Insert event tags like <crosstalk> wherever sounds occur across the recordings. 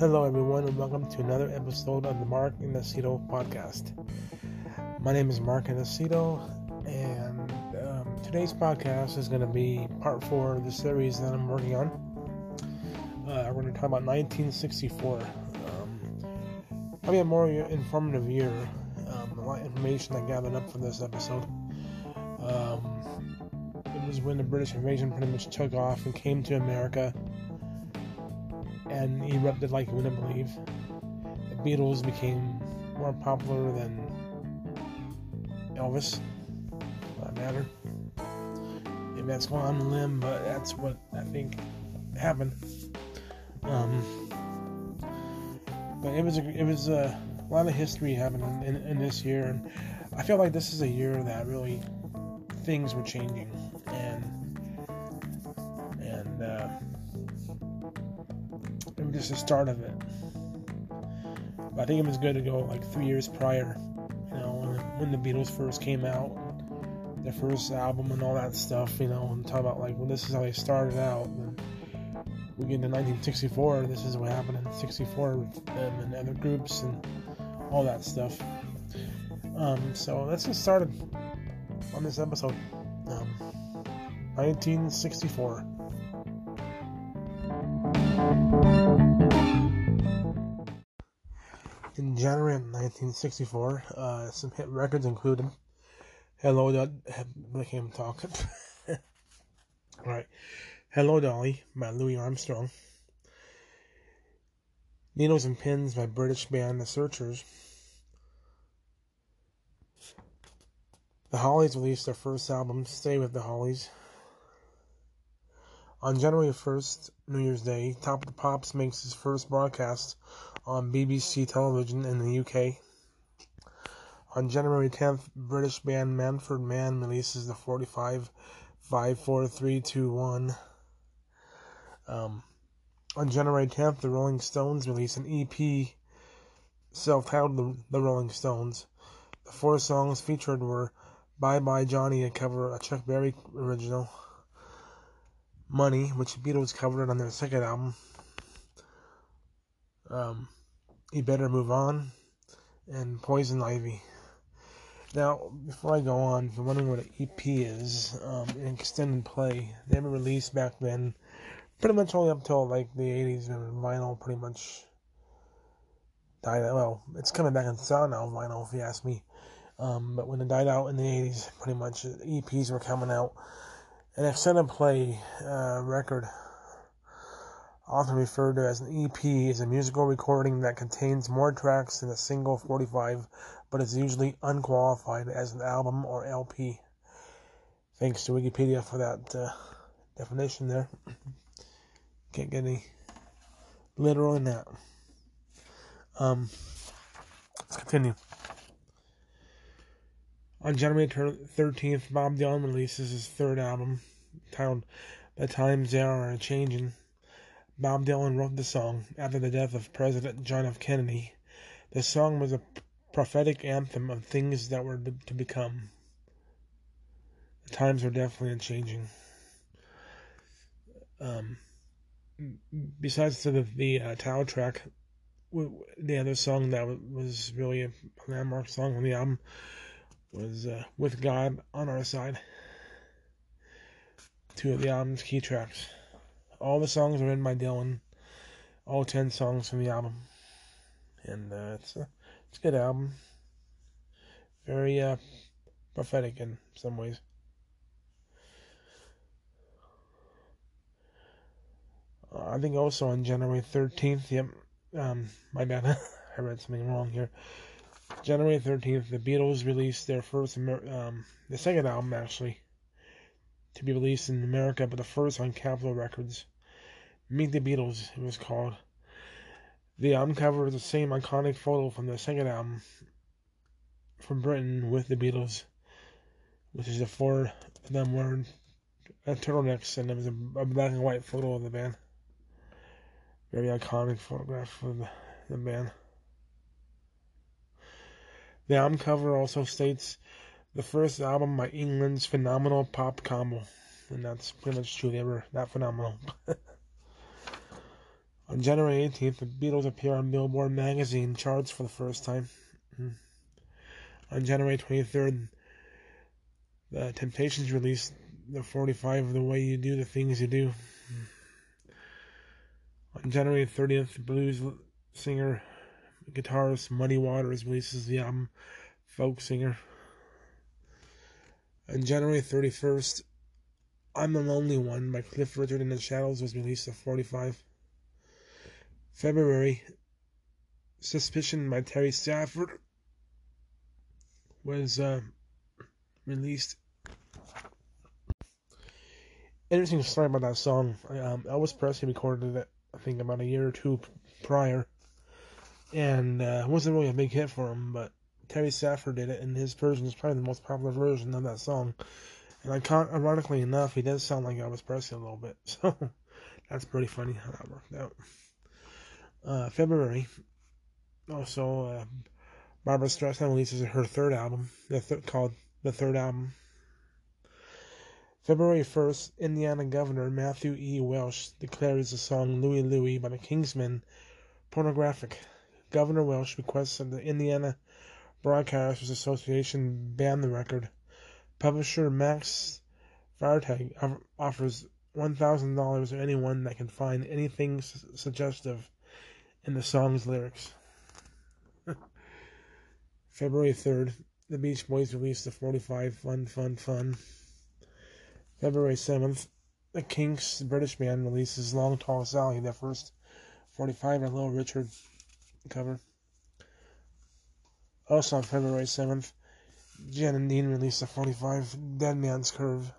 Hello, everyone, and welcome to another episode of the Mark Inesito podcast. My name is Mark Inesito, and um, today's podcast is going to be part four of the series that I'm working on. Uh, we're going to talk about 1964. Um, probably a more informative year. Um, a lot of information I gathered up for this episode. Um, it was when the British invasion pretty much took off and came to America and erupted like you wouldn't believe. The Beatles became more popular than Elvis, that matter. Maybe that's going on the limb, but that's what I think happened. Um, but it was a, it was a, a lot of history happening in, in this year, and I feel like this is a year that really things were changing, and. Just the start of it. But I think it was good to go like three years prior, you know, when, when the Beatles first came out, their first album and all that stuff, you know, and talk about like, well, this is how they started out. And we get into 1964, this is what happened in 64 with them and other groups and all that stuff. Um, so let's get started on this episode. Um, 1964. In January of 1964, uh, some hit records included Hello, Do- I can't talk. <laughs> Alright. Hello, Dolly by Louis Armstrong. Needles and Pins by British band The Searchers. The Hollies released their first album, Stay with the Hollies. On January 1st, New Year's Day, Top of the Pops makes his first broadcast on BBC television in the UK. On January 10th, British band Manfred Mann releases the 45 54321. Um, on January 10th, the Rolling Stones release an EP self titled The Rolling Stones. The four songs featured were Bye Bye Johnny, a cover, a Chuck Berry original. Money, which the Beatles covered on their second album. Um, you Better Move On, and Poison Ivy. Now, before I go on, if you're wondering what an EP is, um, an extended play, they were released back then, pretty much only up till like the 80s when vinyl pretty much died out. Well, it's coming back in style now, vinyl, if you ask me. Um, but when it died out in the 80s, pretty much EPs were coming out. An extended play uh, record, often referred to as an EP, is a musical recording that contains more tracks than a single 45, but is usually unqualified as an album or LP. Thanks to Wikipedia for that uh, definition there. <coughs> Can't get any literal in that. Um, let's continue. On January 13th, Bob Dylan releases his third album, titled The Times They Are Changing. Bob Dylan wrote the song after the death of President John F. Kennedy. The song was a prophetic anthem of things that were to become. The times were definitely changing. Um, besides the, the uh, title track, the other song that was really a landmark song on the album was uh, With God on Our Side. Two of the album's key tracks. All the songs are written by Dylan. All ten songs from the album. And uh, it's, a, it's a good album. Very uh, prophetic in some ways. Uh, I think also on January 13th, yep, um, my bad, <laughs> I read something wrong here. January 13th, the Beatles released their first, um, the second album actually, to be released in America, but the first on Capitol Records. Meet the Beatles, it was called. The album cover is the same iconic photo from the second album from Britain with the Beatles, which is the four of them wearing turtlenecks, and there was a, black and white photo of the band. Very iconic photograph of the band. The album cover also states the first album by England's phenomenal pop combo. And that's pretty much true. They were that phenomenal. <laughs> On January 18th, the Beatles appear on Billboard magazine charts for the first time. Mm. On January 23rd, the Temptations released the 45 of the way you do the things you do. Mm. On January 30th, blues singer, guitarist Muddy Waters releases the album Folk Singer. On January 31st, I'm the Lonely One by Cliff Richard and the Shadows was released at 45. February, Suspicion by Terry Stafford was uh, released. Interesting story about that song. I um, Elvis Presley recorded it, I think, about a year or two prior, and uh, it wasn't really a big hit for him. But Terry Stafford did it, and his version is probably the most popular version of that song. And I can't, ironically enough, he does sound like Elvis Presley a little bit, <laughs> so that's pretty funny how that worked out. Uh, February, also, uh, Barbra Streisand releases her third album, the th- called the third album. February 1st, Indiana Governor Matthew E. Welsh declares the song Louie Louie by the Kingsmen pornographic. Governor Welsh requests that the Indiana Broadcasters Association banned the record. Publisher Max Feirtag offers $1,000 to anyone that can find anything su- suggestive in the song's lyrics. <laughs> February 3rd, the Beach Boys released the 45 Fun Fun Fun. February 7th, the Kinks, British band, releases Long Tall Sally, their first 45 by Little Richard cover. Also on February 7th, Jan and Dean released the 45 Dead Man's Curve.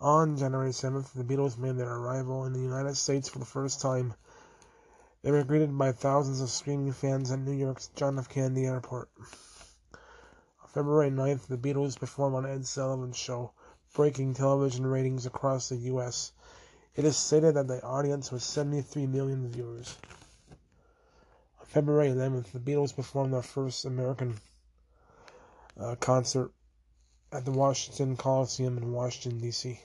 On January 7th, the Beatles made their arrival in the United States for the first time. They were greeted by thousands of screaming fans at New York's John F. Kennedy Airport. On February 9th, the Beatles performed on Ed Sullivan's show, breaking television ratings across the U.S. It is stated that the audience was 73 million viewers. February 11th, the Beatles performed their first American uh, concert at the Washington Coliseum in Washington, D.C.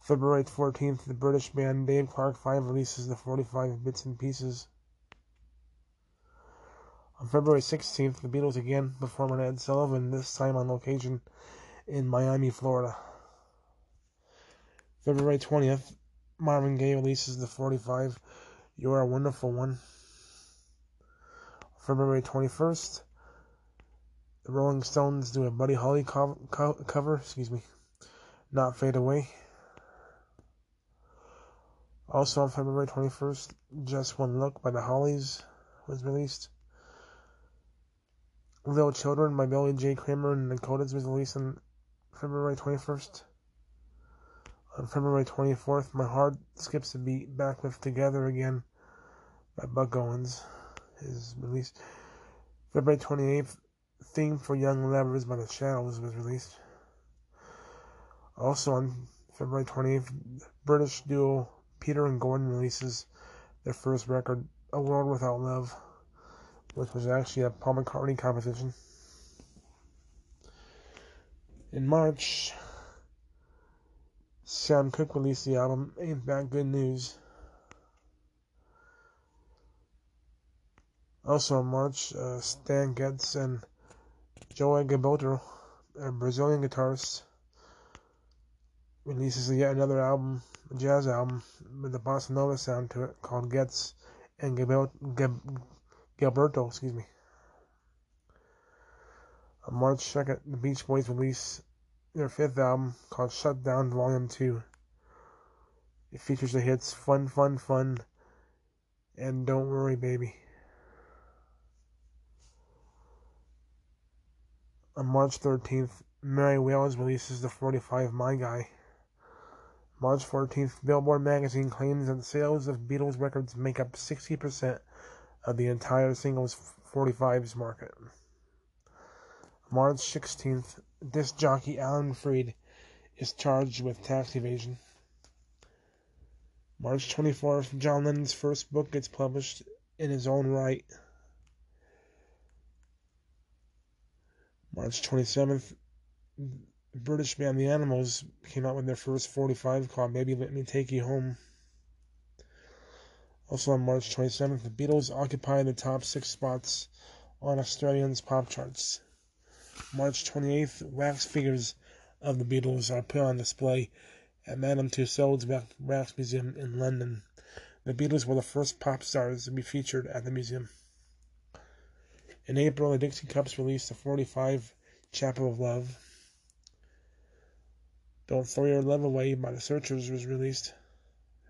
February 14th, the British band Dave Clark 5 releases the 45 Bits and Pieces. On February 16th, the Beatles again perform on Ed Sullivan, this time on location in Miami, Florida. February 20th, Marvin Gaye releases the 45 You're a Wonderful One. February 21st, the Rolling Stones do a Buddy Holly co- co- cover, excuse me, Not Fade Away. Also on February 21st, Just One Look by the Hollies was released. Little Children by Billy J. Kramer and the Dakotas was released on February 21st. On February 24th, My Heart Skips a Beat back with Together Again by Buck Owens is released. February 28th, Theme for Young Lovers by The Shadows was released. Also on February 28th, British duo Peter and Gordon releases their first record, A World Without Love, which was actually a Paul McCartney composition. In March, Sam Cooke released the album Ain't That Good News. Also in March, uh, Stan Getz and Joey Gilberto, a Brazilian guitarist, releases yet another album, a jazz album, with a bossa nova sound to it called Getz and Gilberto, Gilberto excuse me. On March 2nd, the Beach Boys release their fifth album called Shut Down Volume 2. It features the hits Fun, Fun, Fun and Don't Worry Baby. On March 13th, Mary Wells releases the 45 My Guy. March 14th, Billboard magazine claims that sales of Beatles records make up 60% of the entire singles 45s market. March 16th, disc jockey Alan Freed is charged with tax evasion. March 24th, John Lennon's first book gets published in his own right. March 27th, The British band The Animals came out with their first 45 called Baby Let Me Take You Home. Also on March 27th, the Beatles occupied the top six spots on Australians' pop charts. March 28th, wax figures of the Beatles are put on display at Madame Tussauds Wax Museum in London. The Beatles were the first pop stars to be featured at the museum. In April, the Dixie Cups released the 45 Chapel of Love. Don't Throw Your Love Away by the Searchers was released.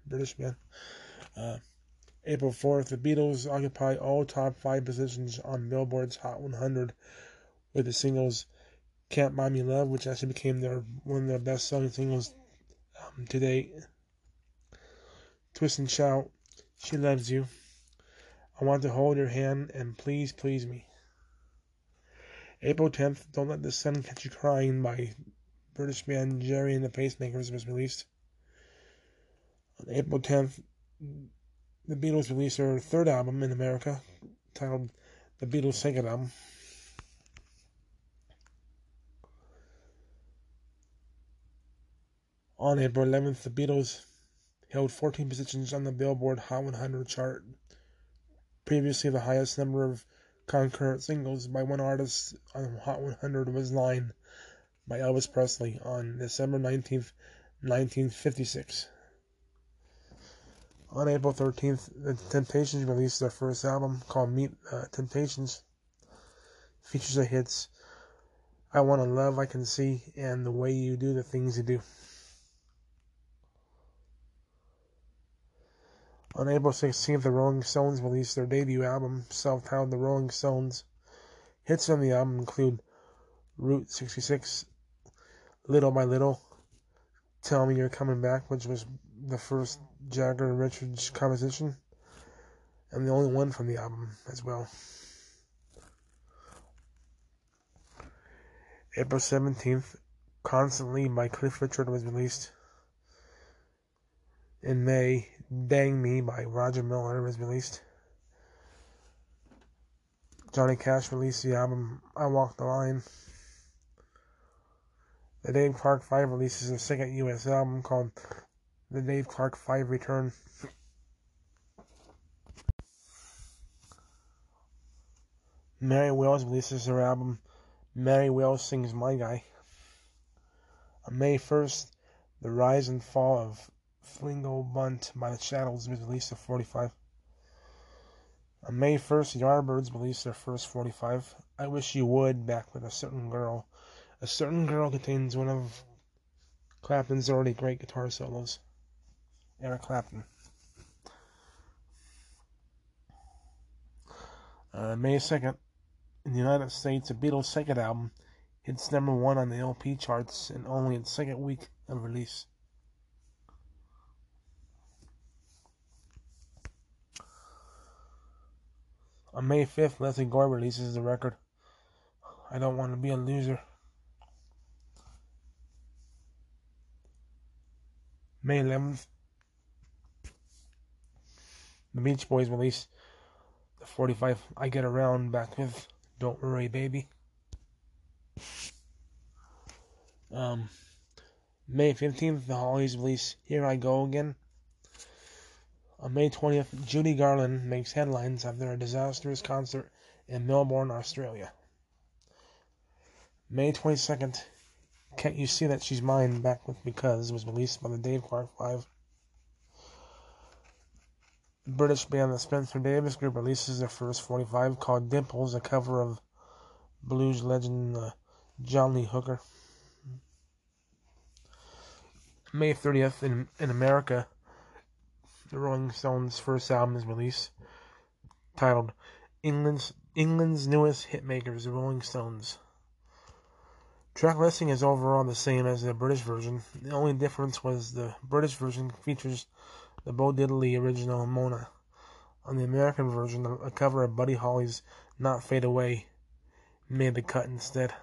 British band. Uh, April 4th, the Beatles occupy all top five positions on Billboard's Hot 100 with the singles Can't Buy Me Love, which actually became their one of their best selling singles um, to date. Twist and Shout, She Loves You. I Want to Hold Your Hand and Please Please Me. April 10th, Don't Let the Sun Catch You Crying by British band Gerry and the Pacemakers was released. On April 10th, the Beatles released their third album in America, titled The Beatles Second Album. On April 11th, the Beatles held 14 positions on the Billboard Hot 100 chart, previously the highest number of concurrent singles by one artist on Hot 100 was Line by Elvis Presley on December 19th, 1956. On April 13th, the Temptations released their first album called Meet uh, Temptations. Features the hits I Want to Love I Can See and The Way You Do the Things You Do. On April 16th, the Rolling Stones released their debut album, self titled The Rolling Stones. Hits on the album include Route 66, Little by Little, Tell Me You're Coming Back, which was the first Jagger and Richards composition, and the only one from the album as well. April 17th, Constantly by Cliff Richard was released. In May, Dang Me by Roger Miller was released. Johnny Cash released the album I Walk the Line. The Dave Clark 5 releases a second US album called The Dave Clark 5 Return. Mary Wells releases her album Mary Wells Sings My Guy. On May 1st, The Rise and Fall of Flingel Bunt by the Shadows was released at 45. On May 1st, Yardbirds released their first 45. I Wish You Would, back with a certain girl. A Certain Girl contains one of Clapton's already great guitar solos. Eric Clapton. Uh, May 2nd, in the United States, the Beatles' second album hits number one on the LP charts in only its second week of release. On May 5th, Lesley Gore releases the record I Don't Want to Be a Loser. May 11th, the Beach Boys release the 45 I Get Around back with Don't Worry Baby. Um, May 15th, the Hollies release Here I Go Again. On May 20th, Judy Garland makes headlines after a disastrous concert in Melbourne, Australia. May 22nd, can't You See That She's Mine Back with Because was released by the Dave Clark 5. British band the Spencer Davis Group releases their first 45 called Dimples, a cover of blues legend uh, John Lee Hooker. May 30th, in, in America, the Rolling Stones' first album is released, titled England's England's newest hitmakers, the Rolling Stones. Track listing is overall the same as the British version. The only difference was the British version features the Bo Diddley original Mona. On the American version, a cover of Buddy Holly's Not Fade Away made the cut instead.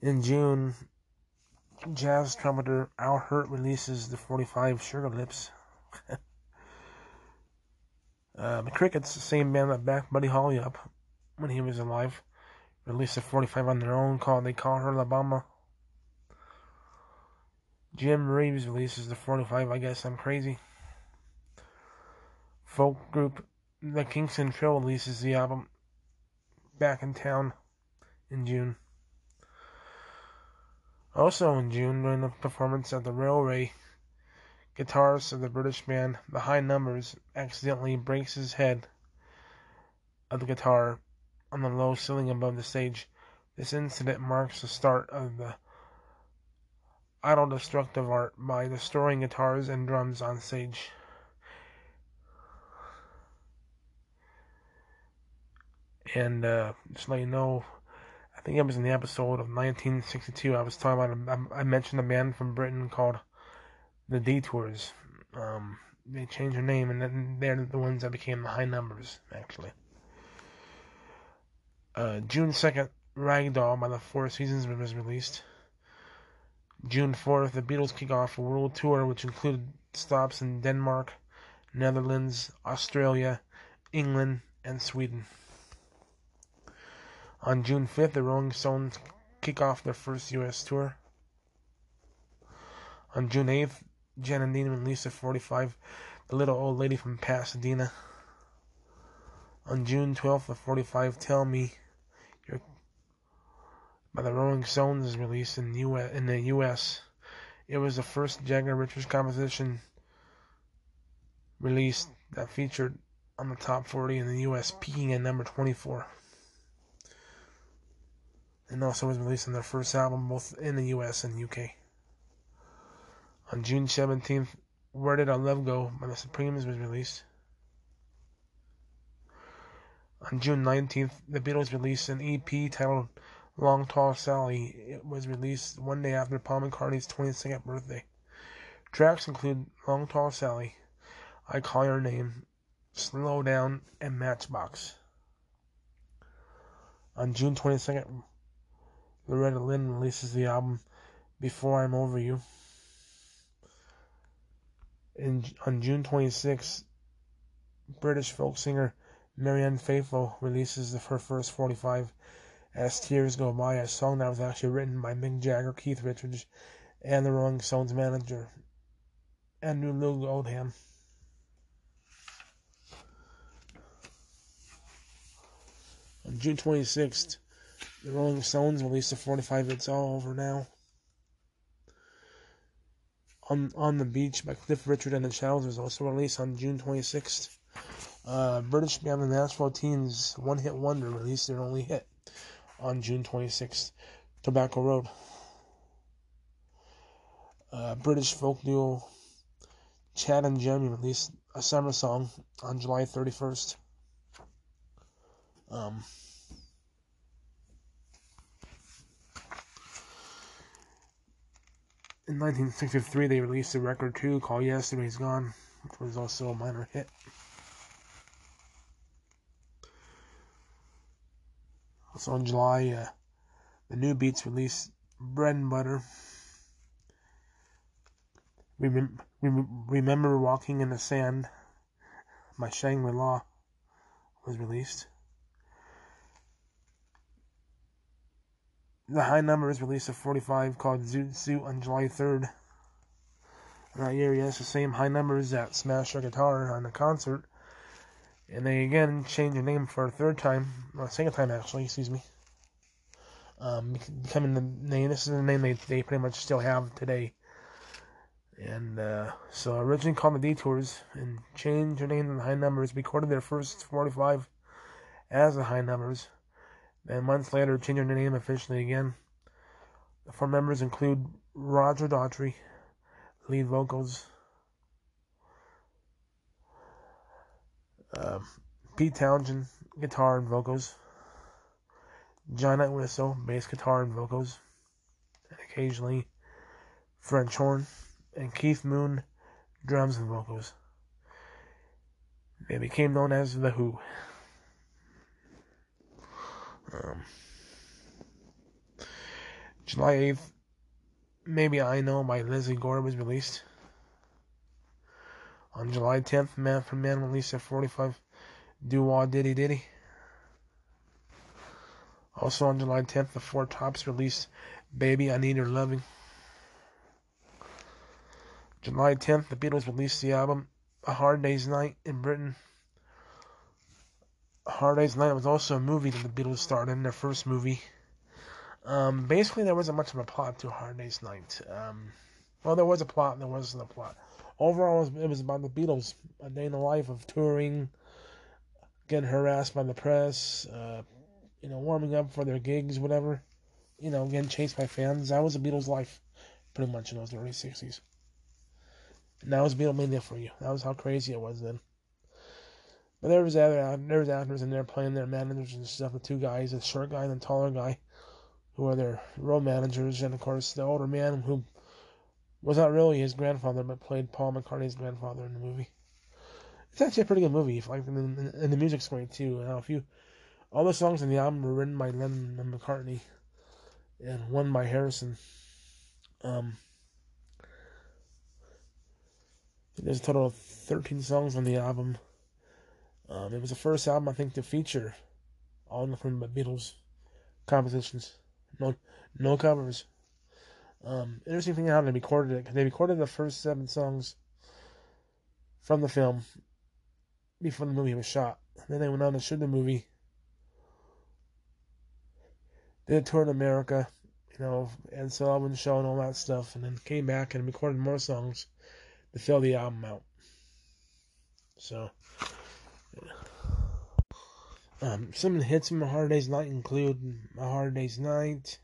In June, jazz trumpeter Al Hirt releases the 45 Sugar Lips. <laughs> uh, the Crickets, the same band that backed Buddy Holly up, when he was alive, released a 45 on their own called They Call Her La Bamba. Jim Reeves releases the 45, I Guess I'm Crazy. Folk group The Kingston Trio releases the album Back in Town in June. Also in June, during the performance at the Railway, guitarist of the British band The High Numbers accidentally breaks his head of the guitar on the low ceiling above the stage. This incident marks the start of the autodestructive art by destroying guitars and drums on stage. And uh, just let you know, think it was in the episode of 1962. I was talking about. I mentioned a band from Britain called the Detours. Um, they changed their name, and then they're the ones that became the High Numbers, actually. Uh, June 2nd, Ragdoll by the Four Seasons was released. June 4th, the Beatles kick off a world tour which included stops in Denmark, Netherlands, Australia, England, and Sweden. On June 5th, the Rolling Stones kick off their first U.S. tour. On June 8th, Jan and Dean released a 45, The Little Old Lady from Pasadena. On June 12th, the 45, Tell Me You're by the Rolling Stones is released in, US, in the U.S. It was the first Jagger Richards composition released that featured on the top 40 in the U.S., peaking at number 24. And also was released on their first album both in the U.S. and UK. On June 17th, Where Did Our Love Go by the Supremes was released. On June 19th, the Beatles released an EP titled Long Tall Sally. It was released one day after Paul McCartney's 22nd birthday. Tracks include Long Tall Sally, I Call Your Name, Slow Down, and Matchbox. On June 22nd, Loretta Lynn releases the album Before I'm Over You. In, on June 26th, British folk singer Marianne Faithfull releases her first 45 as Tears Go By, a song that was actually written by Mick Jagger, Keith Richards, and the Rolling Stones manager, Andrew Loog Oldham. On June 26th, the Rolling Stones released a 45 It's All Over Now. On, on the Beach by Cliff Richard and the Shadows was also released on June 26th. Uh, British band the Nashville Teens One Hit Wonder released their only hit on June 26th, Tobacco Road. Uh, British folk duo Chad and Jeremy released a summer song on July 31st. Um, in 1963, they released a record too called Yesterday's Gone, which was also a minor hit. Also in July, uh, the Newbeats released Bread and Butter. Remember, Remember Walking in the Sand by Shangri La was released. The High Numbers released a 45 called Zoot Suit on July 3rd. And that year, yes, the same High Numbers that smashed their guitar on the concert and they again changed their name for a third time, or second time actually, excuse me. Um, becoming the name. This is the name they they pretty much still have today. And uh, so originally called the Detours and changed their name to the High Numbers. Recorded their first 45 as the High Numbers. Then months later, changing their name officially again. The four members include Roger Daltrey, lead vocals, Uh, Pete Townshend, guitar and vocals. John Entwistle, bass guitar and vocals. And occasionally French horn. And Keith Moon, drums and vocals. They became known as The Who. Um, July 8th, Maybe I Know by Lesley Gore was released. On July 10th, Manfred Mann released a 45 Doo Wah Diddy Diddy. Also on July 10th, the Four Tops released Baby I Need Your Loving. July 10th, the Beatles released the album A Hard Day's Night in Britain. Hard Day's Night was also a movie that the Beatles starred in, their first movie. Um, basically, there wasn't much of a plot to Hard Day's Night. Um, well, there was a plot, and there wasn't a plot. Overall, it was, it was about the Beatles, a day in the life of touring, getting harassed by the press, uh, you know, warming up for their gigs, whatever. You know, getting chased by fans. That was the Beatles' life, pretty much in those early '60s. And that was Beatlemania for you. That was how crazy it was then. But there was other there was actors in there playing their managers and stuff. The two guys, the short guy and the taller guy, who are their role managers, and of course the older man who was not really his grandfather, but played Paul McCartney's grandfather in the movie. It's actually a pretty good movie, if like, and, and the music's great too. Now, if you, all the songs in the album were written by Lennon and McCartney, and one by Harrison. Um, there's a total of 13 songs on the album. Um, it was the first album I think to feature all from the Beatles compositions. No, no covers. Um, interesting thing how they recorded it. They recorded the first seven songs from the film before the movie was shot. Then they went on to shoot the movie. Did a tour in America, you know, and Sullivan show and all that stuff, and then came back and recorded more songs to fill the album out. So, um, some of the hits from A Hard Day's Night include A Hard Day's Night.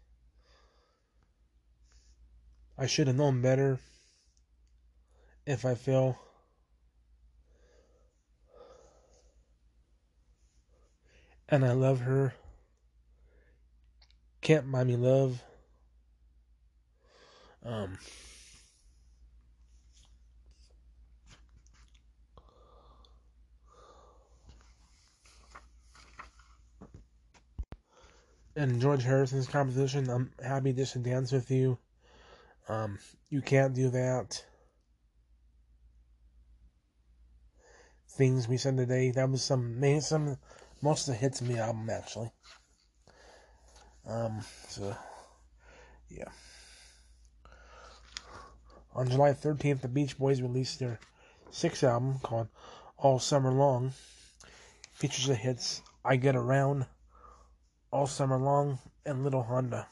I should have known better if I fell. And I love her. Can't buy me love. Um, and George Harrison's composition, I'm happy just to dance with you. Um, you can't do that. Things we said today. That was some maybe some most of the hits in the album actually. Um, so yeah. On July 13th, the Beach Boys released their sixth album called All Summer Long. Features the hits I Get Around, All Summer Long, and Little Honda.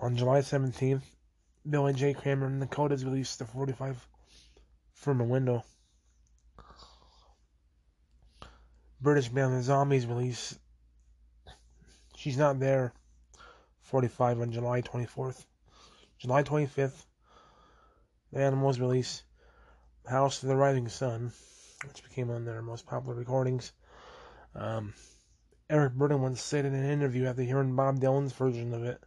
On July 17th, Billy J. Kramer and the Dakotas released the 45 from a window. British band The Zombies released She's Not There 45 on July 24th. July 25th, the Animals released House of the Rising Sun, which became one of their most popular recordings. Um, Eric Burdon once said in an interview after hearing Bob Dylan's version of it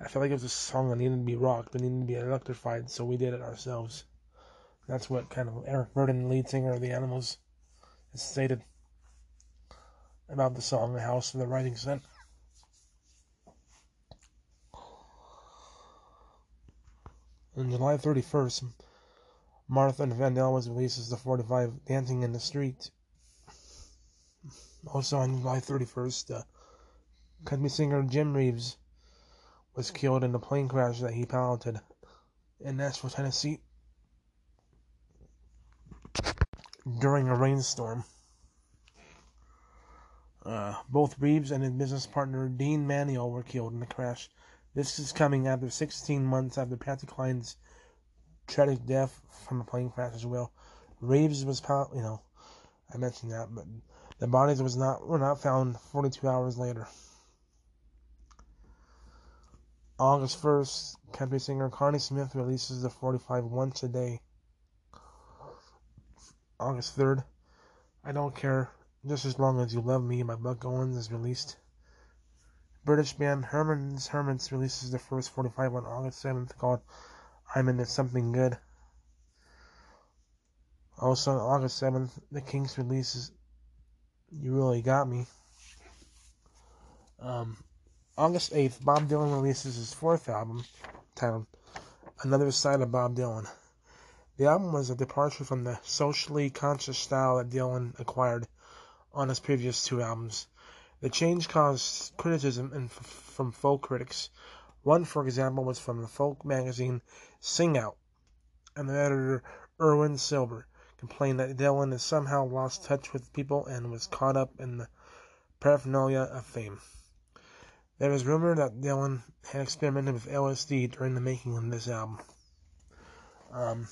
I felt like it was a song that needed to be rocked, but needed to be electrified, so we did it ourselves. That's what kind of Eric Burdon, lead singer of the Animals, has stated about the song "The House of the Rising Sun." On July 31st, Martha and Vandellas releases the 45 Dancing in the Street. Also on July 31st, uh, country singer Jim Reeves was killed in a plane crash that he piloted in Nashville, Tennessee during a rainstorm. Uh, both Reeves and his business partner Dean Manuel were killed in the crash. This is coming after 16 months after Patsy Cline's tragic death from a plane crash as well. Reeves was, you know, I mentioned that, but the bodies was not were not found 42 hours later. August 1st, country singer Connie Smith releases the 45 once a day. August 3rd, I Don't Care, Just As Long As You Love Me by Buck Owens is released. British band Herman's Hermits releases the first 45 on August 7th called I'm Into Something Good. Also on August 7th, The Kinks releases You Really Got Me. Um, August 8th, Bob Dylan releases his fourth album, titled Another Side of Bob Dylan. The album was a departure from the socially conscious style that Dylan acquired on his previous two albums. The change caused criticism from folk critics. One, for example, was from the folk magazine Sing Out, and the editor Irwin Silber complained that Dylan had somehow lost touch with people and was caught up in the paraphernalia of fame. There was rumor that Dylan had experimented with LSD during the making of this album. Um,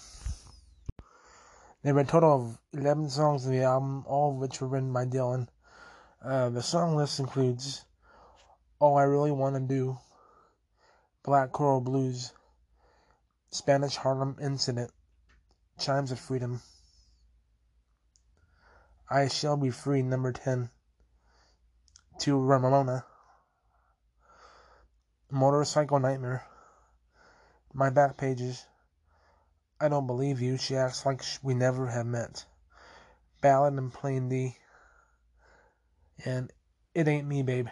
there were a total of 11 songs on the album, all of which were written by Dylan. Uh, the song list includes All I Really Want to Do, Black Crow Blues, Spanish Harlem Incident, Chimes of Freedom, I Shall Be Free, number 10, to Ramona, Motorpsycho Nightmare, My Back Pages, I Don't Believe You, She Acts Like We Never Have Met, Ballad and Plain D, and It Ain't Me, Babe.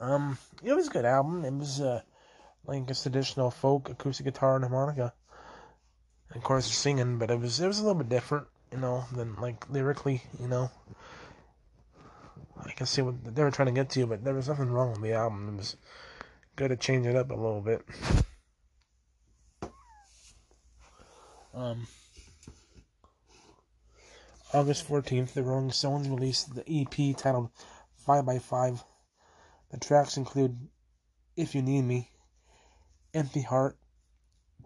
Um, it was a good album. It was, uh, like a traditional folk, acoustic guitar and harmonica. And of course, singing, but it was, it was a little bit different you know, than like lyrically, you know. I can see what they were trying to get to, but there was nothing wrong with the album. It was good to change it up a little bit. Um, August 14th, the Rolling Stones released the EP titled 5x5. The tracks include If You Need Me, Empty Heart,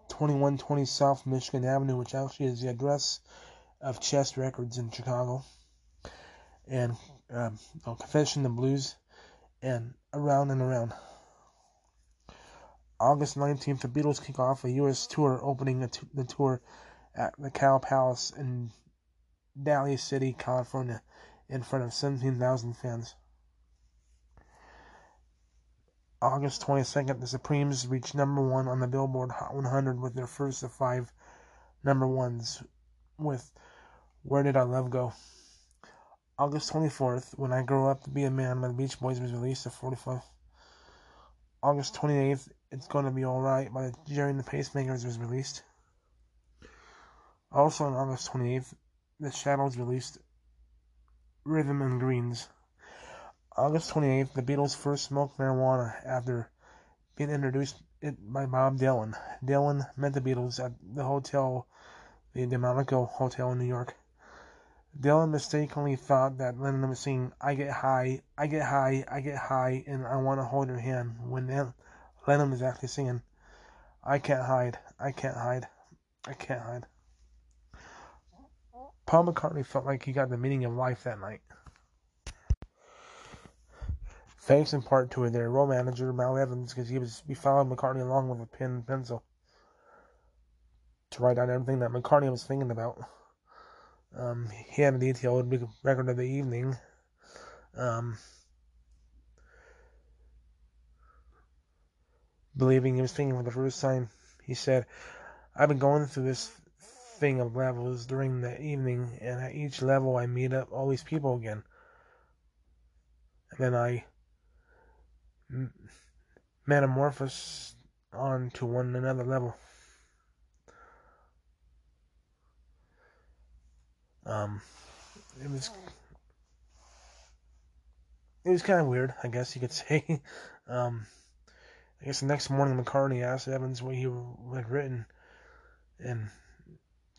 2120 South Michigan Avenue, which actually is the address of Chess Records in Chicago, and um, Confession the Blues, and Around and Around. August 19th, the Beatles kick off a U.S. tour, opening the tour at the Cow Palace in Daly City, California, in front of 17,000 fans. August 22nd, the Supremes reached number one on the Billboard Hot 100 with their first of five number ones, with Where Did Our Love Go? August 24th, When I Grow Up to Be a Man by the Beach Boys was released at 45. August 28th, It's Gonna Be Alright by Gerry and the Pacemakers was released. Also on August 28th, The Shadows released Rhythm and Greens. August 28th, the Beatles first smoked marijuana after being introduced it by Bob Dylan. Dylan met the Beatles at the hotel, the Delmonico Hotel in New York. Dylan mistakenly thought that Lennon was singing I get high, I get high, I get high, and I want to hold your hand, when Lennon was actually singing I can't hide, I can't hide, I can't hide. Paul McCartney felt like he got the meaning of life that night. Thanks in part to their role manager, Mal Evans, because he was he followed McCartney along with a pen and pencil to write down everything that McCartney was thinking about. Um, he had a detailed record of the evening. Um, believing he was thinking for the first time, he said, I've been going through this thing of levels during the evening, and at each level I meet up all these people again. And then I metamorphose on to one another level. Um, it was it was kind of weird, I guess you could <laughs> say. Um, I guess the next morning McCartney asked Evans what he had written, and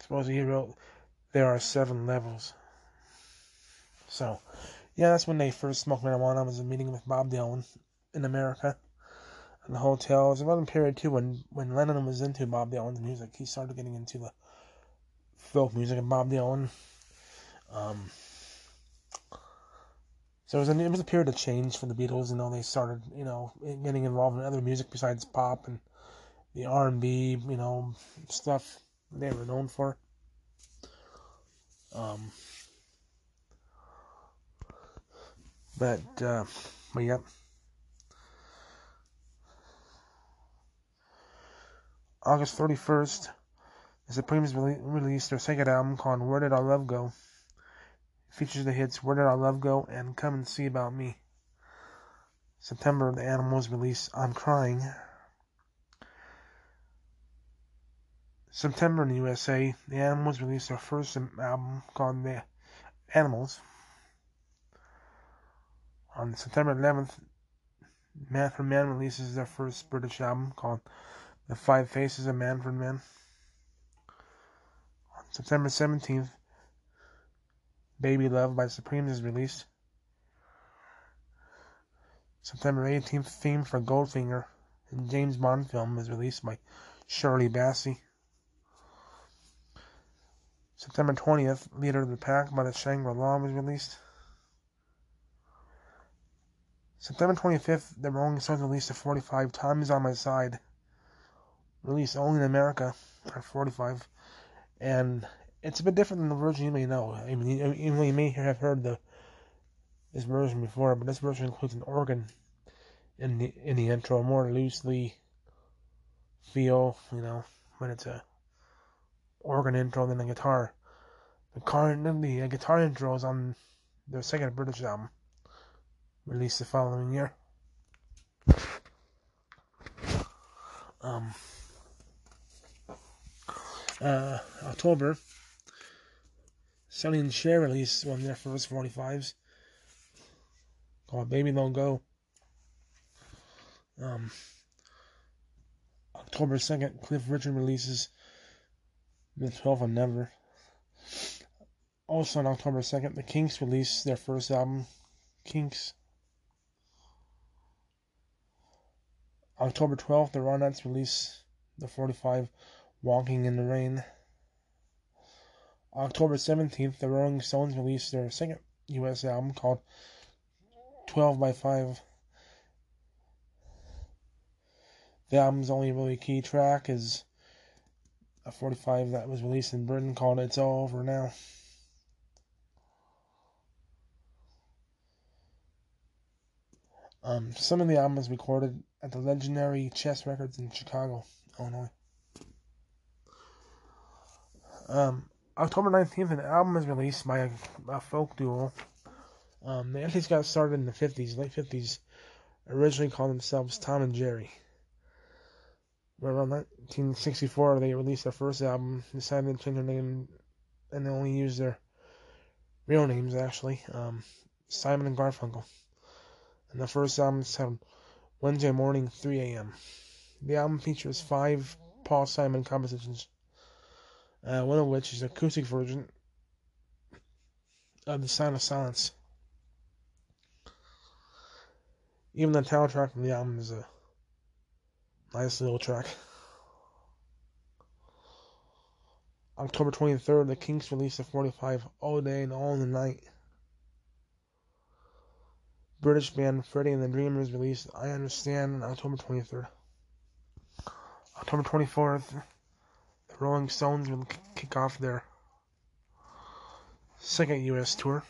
supposedly he wrote, "There are seven levels." So, yeah, that's when they first smoked marijuana. Was a meeting with Bob Dylan in America, and the hotel. It was another period too when when Lennon was into Bob Dylan's music. He started getting into the folk music of Bob Dylan. Um, so it was, a, it was a period of change for the Beatles. You know, they started, you know, getting involved in other music besides pop and the R and B, you know, stuff they were known for. Um, but, uh, but yep. August 31st, the Supremes released their second album called Where Did Our Love Go? features the hits Where Did Our Love Go and Come and See About Me. September, the Animals released I'm Crying. September in the USA, the Animals released their first album called The Animals. On September 11th, Manfred Mann releases their first British album called The Five Faces of Manfred Mann. On September 17th, Baby Love by Supremes is released. September 18th, theme for Goldfinger and James Bond film is released by Shirley Bassey. September 20th, Leader of the Pack by the Shangri-La was released. September 25th, the Rolling Stones released a 45 Times on My Side, released only in America at 45, and it's a bit different than the version you may know. I mean, you, you may have heard the this version before, but this version includes an organ in the in the intro, more loosely feel, you know, when it's a organ intro than a guitar. The car, the guitar intro is on their second British album released the following year. Um, uh, October, Selling share release of their first 45s called Baby Don't Go. Um, October 2nd, Cliff Richard releases The 12 and Never. Also on October 2nd, the Kinks release their first album, Kinks. October 12th, the Ronettes release the 45 Walking in the Rain. October 17th, the Rolling Stones released their second US album called 12 by 5. The album's only really key track is a 45 that was released in Britain called It's All Over Now. Um, some of the album recorded at the legendary Chess Records in Chicago, Illinois. Um, October 19th, an album is released by a, a folk duo. Um, they actually got started in the 50s, late 50s, originally called themselves Tom and Jerry. But around 1964, they released their first album, decided to change their name, and they only used their real names, actually um, Simon and Garfunkel. And the first album is titled Wednesday Morning, 3 a.m. The album features five Paul Simon compositions, uh, one of which is an acoustic version of The Sound of Silence. Even the title track from the album is a nice little track. October 23rd, the Kinks released the 45 All Day and All in the Night. British band Freddie and the Dreamers released I Understand on October 23rd. October 24th, the Rolling Stones will kick off their second U.S. tour.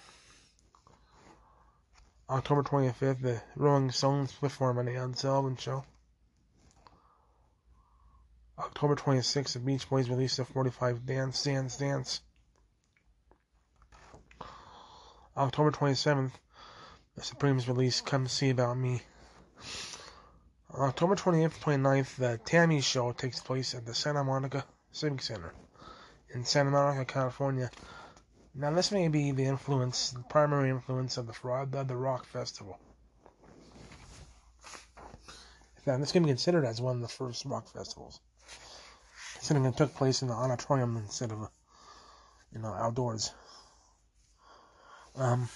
October 25th, the Rolling Stones perform on the Ed Sullivan Show. October 26th, the Beach Boys release a 45 Dance, Dance, Dance. October 27th, the Supremes release Come See About Me. October 28th 29th, the TAMI Show takes place at the Santa Monica Civic Center in Santa Monica, California. Now, this may be the influence, the primary influence of the, of the Rock Festival. Now, this can be considered as one of the first rock festivals. Considering it took place in the auditorium instead of, you know, outdoors. Um,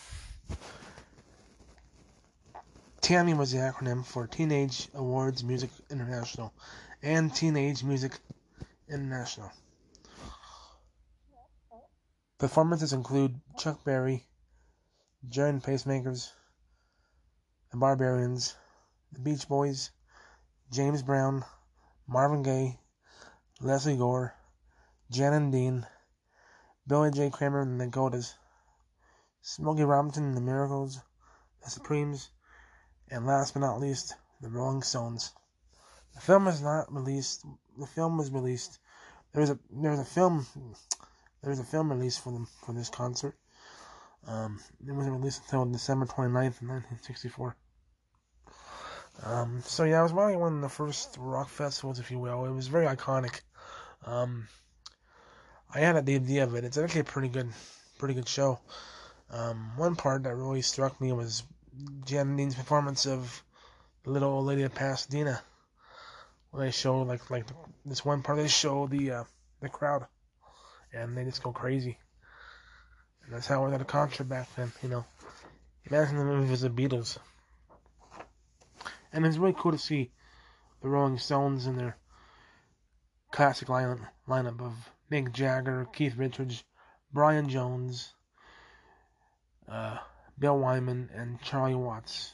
TAMI was the acronym for Teenage Awards Music International and Teenage Music International. Performances include Chuck Berry, Giant Pacemakers, The Barbarians, The Beach Boys, James Brown, Marvin Gaye, Lesley Gore, Jan and Dean, Billy J. Kramer and the Dakotas, Smokey Robinson and the Miracles, The Supremes, and last but not least, The Rolling Stones. The film is not released. The film was released. There was a there was a film there was a film release for them for this concert. Um, it wasn't released until December 29th, 1964. Um, so yeah, it was probably one of the first rock festivals, if you will. It was very iconic. Um, I had the idea of it. It's actually a pretty good, pretty good show. Um, one part that really struck me was Jan Dean's performance of little old lady of Pasadena. Where they show like like this one part they show the uh, the crowd, and they just go crazy. And that's how was at a concert back then, you know. Imagine the movie was the Beatles. And it's really cool to see the Rolling Stones in their classic lineup, lineup of Mick Jagger, Keith Richards, Brian Jones, uh, Bill Wyman, and Charlie Watts.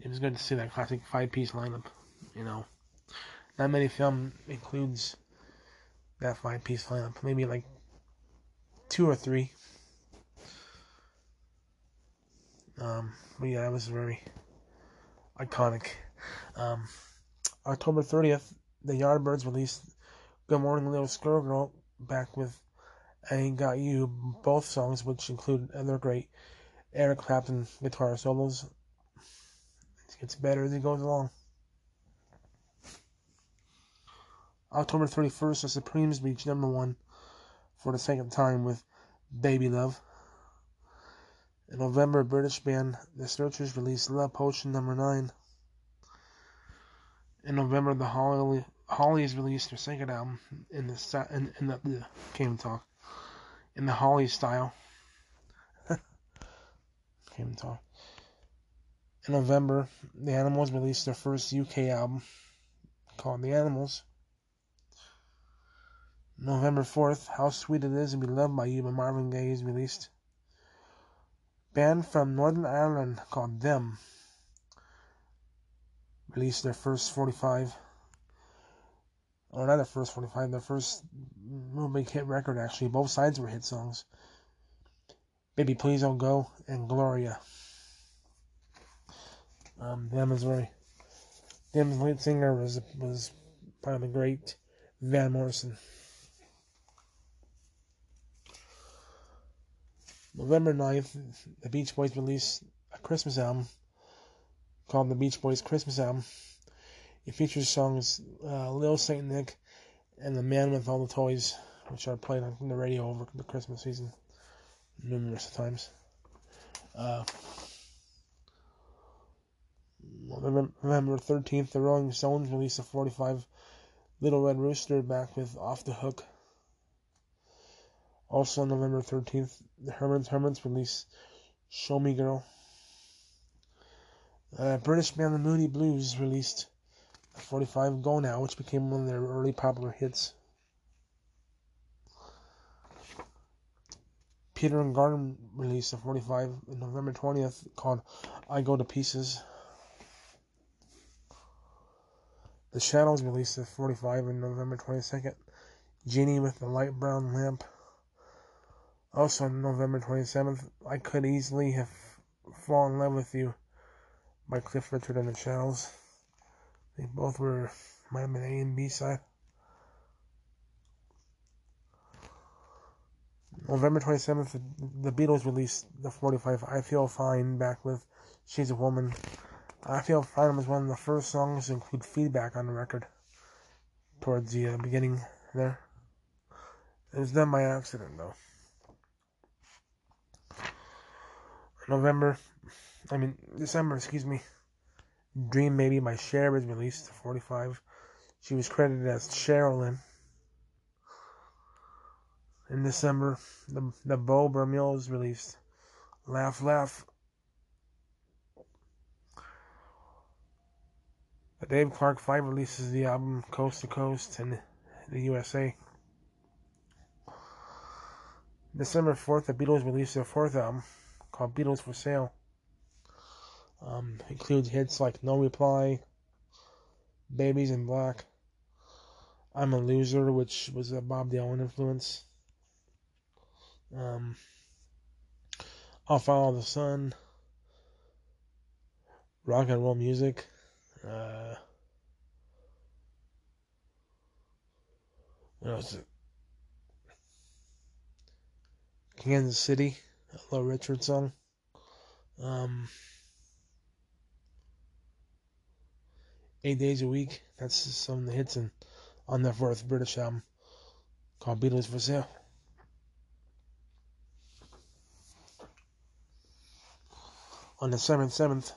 It was good to see that classic five-piece lineup. You know, not many film includes that five-piece lineup. Maybe like two or three. Um, but yeah, that was very iconic. Um, October 30th, the Yardbirds released Good Morning Little Squirrel back with I Ain't Got You, both songs, which include other great Eric Clapton guitar solos. It gets better as it goes along. October 31st, the Supremes reached number one for the second time with Baby Love. In November, British band The Searchers released Love Potion number 9. In November, the Holly, Hollies released their second album in the in, in the can't talk in the Holly style. <laughs> can't talk. In November, the Animals released their first UK album called The Animals. November 4th, How Sweet It Is to Be Loved by You by Marvin Gaye is released. Band from Northern Ireland called Them released their first 45 or not their first 45 their first real big hit record actually. Both sides were hit songs. Baby please don't go and gloria. Um, them is very them's lead singer was was probably the great. Van morrison November 9th, the Beach Boys released a Christmas album called the Beach Boys Christmas Album. It features songs uh, Lil Saint Nick and The Man with All the Toys, which are played on the radio over the Christmas season numerous times. Uh, November 13th, the Rolling Stones released a 45 Little Red Rooster back with Off the Hook. Also on November 13th, the Herman's Hermits released Show Me Girl. Uh, British band the Moody Blues released 45 Go Now, which became one of their early popular hits. Peter and Gordon released a 45 on November 20th called I Go to Pieces. The Shadows released a 45 on November 22nd. Genie with the Light Brown Lamp. Also on November 27th, I Could Easily Have Fallen in Love with You by Cliff Richard and the Shadows. They both were, might have been A and B side. November 27th, the Beatles released the 45 I Feel Fine back with She's a Woman. I Feel Fine was one of the first songs to include feedback on the record towards the uh, beginning there. It was done by accident though. November, I mean December, excuse me. Dream Maybe by Cher was released 45. She was credited as Cherilyn. In December, the the Beau Brummel was released. Laugh Laugh. The Dave Clark 5 releases the album Coast to Coast in the USA. December 4th, the Beatles released their fourth album, called Beatles for Sale. Um, includes hits like No Reply, Baby's in Black, I'm a Loser, which was a Bob Dylan influence. Um, I'll Follow the Sun, Rock and Roll Music, uh, what else? Kansas City. Little Richard song. Um, eight days a week. That's some of the hits in, on their fourth British album called Beatles for Sale. On December 7th,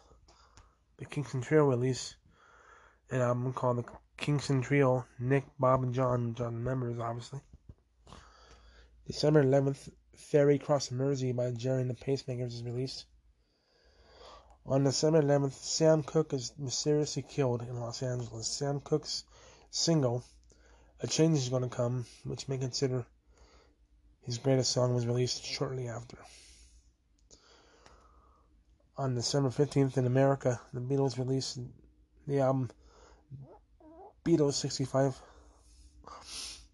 the Kingston Trio released an album called the Kingston Trio, Nick, Bob, and John, John members, obviously. December 11th, Ferry Cross Mersey by Gerry and the Pacemakers is released. On December 11th, Sam Cooke is mysteriously killed in Los Angeles. Sam Cooke's single, A Change Is Gonna Come, which may consider his greatest song, was released shortly after. On December 15th in America, the Beatles released the album Beatles 65.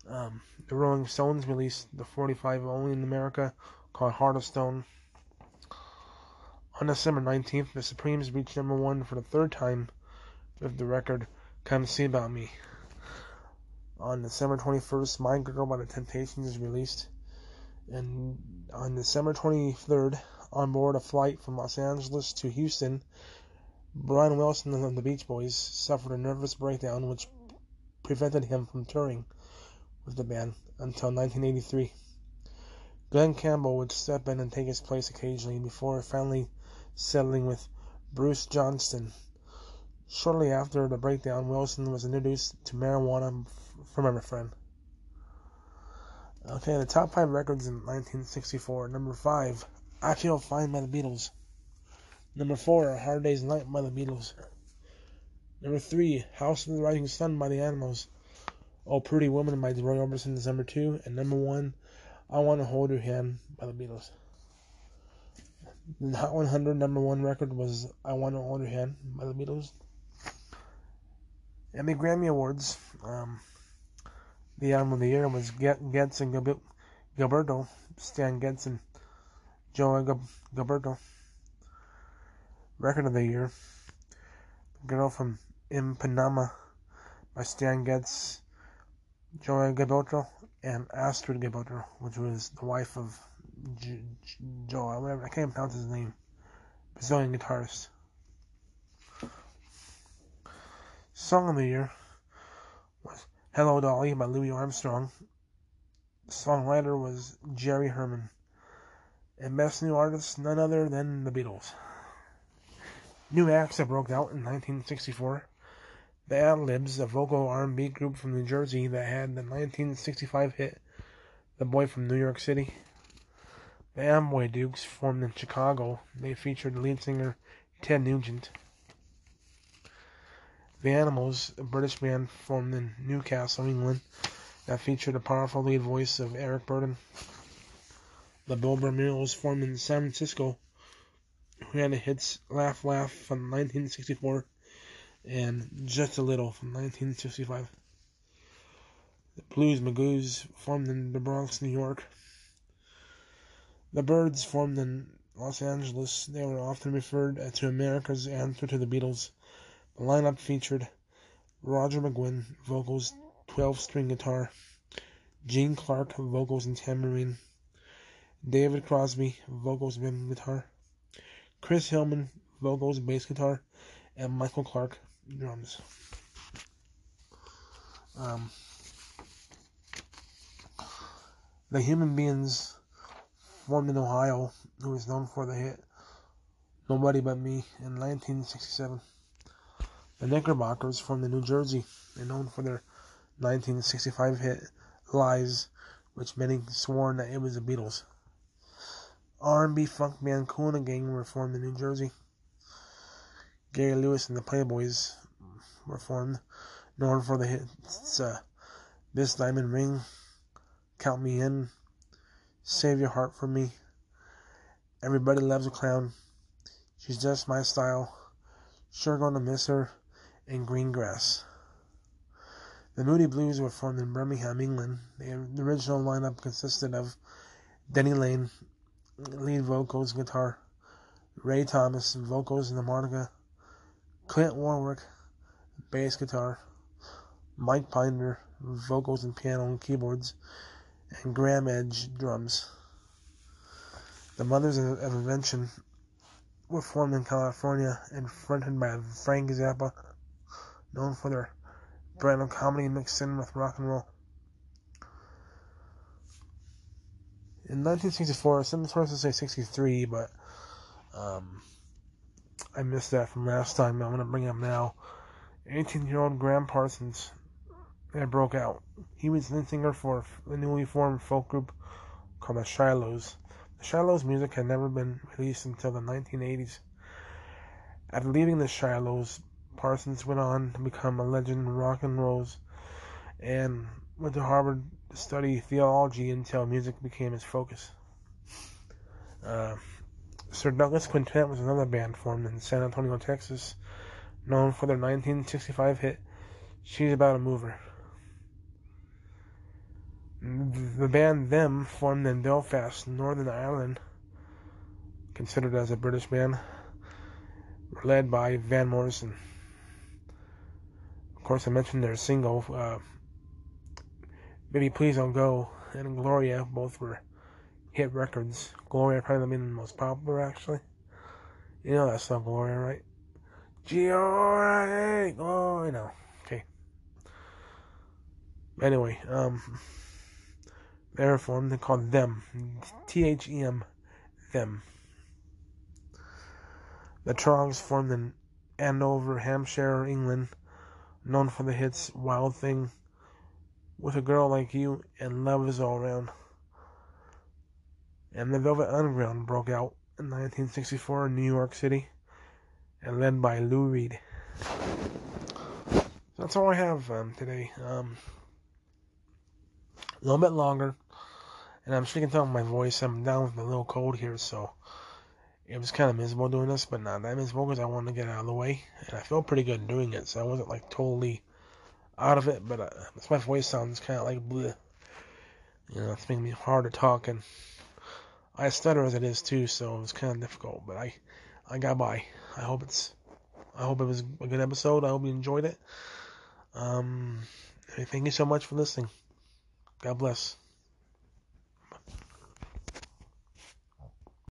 Um, the Rolling Stones released the 45 only in America called Heart of Stone. On December 19th, the Supremes reached number one for the third time with the record Come See About Me. On December 21st, My Girl by The Temptations is released. And on December 23rd, on board a flight from Los Angeles to Houston, Brian Wilson of the Beach Boys suffered a nervous breakdown which prevented him from touring with the band until 1983. Glen Campbell would step in and take his place occasionally before finally settling with Bruce Johnston. Shortly after the breakdown, Wilson was introduced to marijuana from a friend. Okay, the top five records in 1964. Number five, I Feel Fine by the Beatles. Number four, Hard Day's Night by the Beatles. Number three, House of the Rising Sun by the Animals. Oh Pretty Woman by Roy Orbison is number two. And number one, I Want to Hold Your Hand by the Beatles. The Hot 100 number one record was I Want to Hold Your Hand by the Beatles. Emmy Grammy Awards. Um, the album of the year was Get, Getz and Gil- Gilberto, Stan Getz and Joe Gil- Gilberto. Record of the year. Girl from Ipanema by Stan Getz, Joe Gilberto, and Astrud Gilberto, which was the wife of J- J- Joe, whatever, I can't pronounce his name. Brazilian guitarist. Song of the year was Hello Dolly by Louis Armstrong. Songwriter was Jerry Herman. And best new artist, none other than the Beatles. New acts that broke out in 1964. The Ad-Libs, a vocal R&B group from New Jersey that had the 1965 hit The Boy from New York City. The Amboy Dukes formed in Chicago. They featured lead singer Ted Nugent. The Animals, a British band formed in Newcastle, England, that featured the powerful lead voice of Eric Burdon. The Beau Brummels formed in San Francisco, who had the hits Laugh Laugh from 1964 and Just a Little from 1965. The Blues Magoos formed in the Bronx, New York. The Byrds formed in Los Angeles. They were often referred to America's answer to the Beatles. The lineup featured Roger McGuinn, vocals, 12 string guitar, Gene Clark, vocals and tambourine, David Crosby, vocals and guitar, Chris Hillman, vocals, bass guitar, and Michael Clarke, drums. Um, the Human Beings formed in Ohio, who is known for the hit Nobody But Me in 1967. The Knickerbockers from the New Jersey. They're known for their 1965 hit Lies, which many sworn that it was the Beatles. R&B funk band Kool and Gang were formed in New Jersey. Gary Lewis and the Playboys were formed, known for the hits uh, This Diamond Ring, Count Me In, Save Your Heart for Me, Everybody Loves a Clown, She's Just My Style, Sure Gonna Miss Her, and Green Grass. The Moody Blues were formed in Birmingham, England. The original lineup consisted of Denny Laine, lead vocals, guitar, Ray Thomas, vocals and the harmonica, Clint Warwick, bass guitar, Mike Pinder, vocals and piano and keyboards, and Graeme Edge, drums. The Mothers of Invention were formed in California and fronted by Frank Zappa, known for their brand of comedy mixed in with rock and roll. In 1964, some sources say 63, but um, I missed that from last time. I'm going to bring him now. 18 year old Graham Parsons that broke out. He was the singer for a newly formed folk group called the Shilohs. The Shilohs' music had never been released until the 1980s. After leaving the Shilohs, Parsons went on to become a legend in rock and rolls and went to Harvard to study theology until music became his focus. Uh, Sir Douglas Quintet was another band formed in San Antonio, Texas, known for their 1965 hit She's About a Mover. The band Them formed in Belfast, Northern Ireland, considered as a British band, led by Van Morrison. Of course, I mentioned their single, uh, Baby Please Don't Go, and Gloria, both were hit records. Gloria probably the most popular, actually. You know that song, Gloria, right? G-O-R-I-A, oh, you know. Okay. Anyway, um, they're formed, they called Them. T-H-E-M, Them. The Troggs formed in Andover, Hampshire, England, known for the hits Wild Thing, With a Girl Like You, and Love Is All Around and the Velvet Underground broke out in 1964 in New York City and led by Lou Reed. That's all I have um, today. Um, a little bit longer, and I'm can tell my voice. I'm down with a little cold here, so it was kind of miserable doing this, but not that miserable because I wanted to get out of the way, and I feel pretty good doing it, so I wasn't like totally out of it, but uh, my voice sounds kind of like bleh. You know, it's making me hard to talk and I stutter as it is too, so it was kind of difficult, but I, I got by. I hope it's, I hope it was a good episode. I hope you enjoyed it. Um, thank you so much for listening. God bless.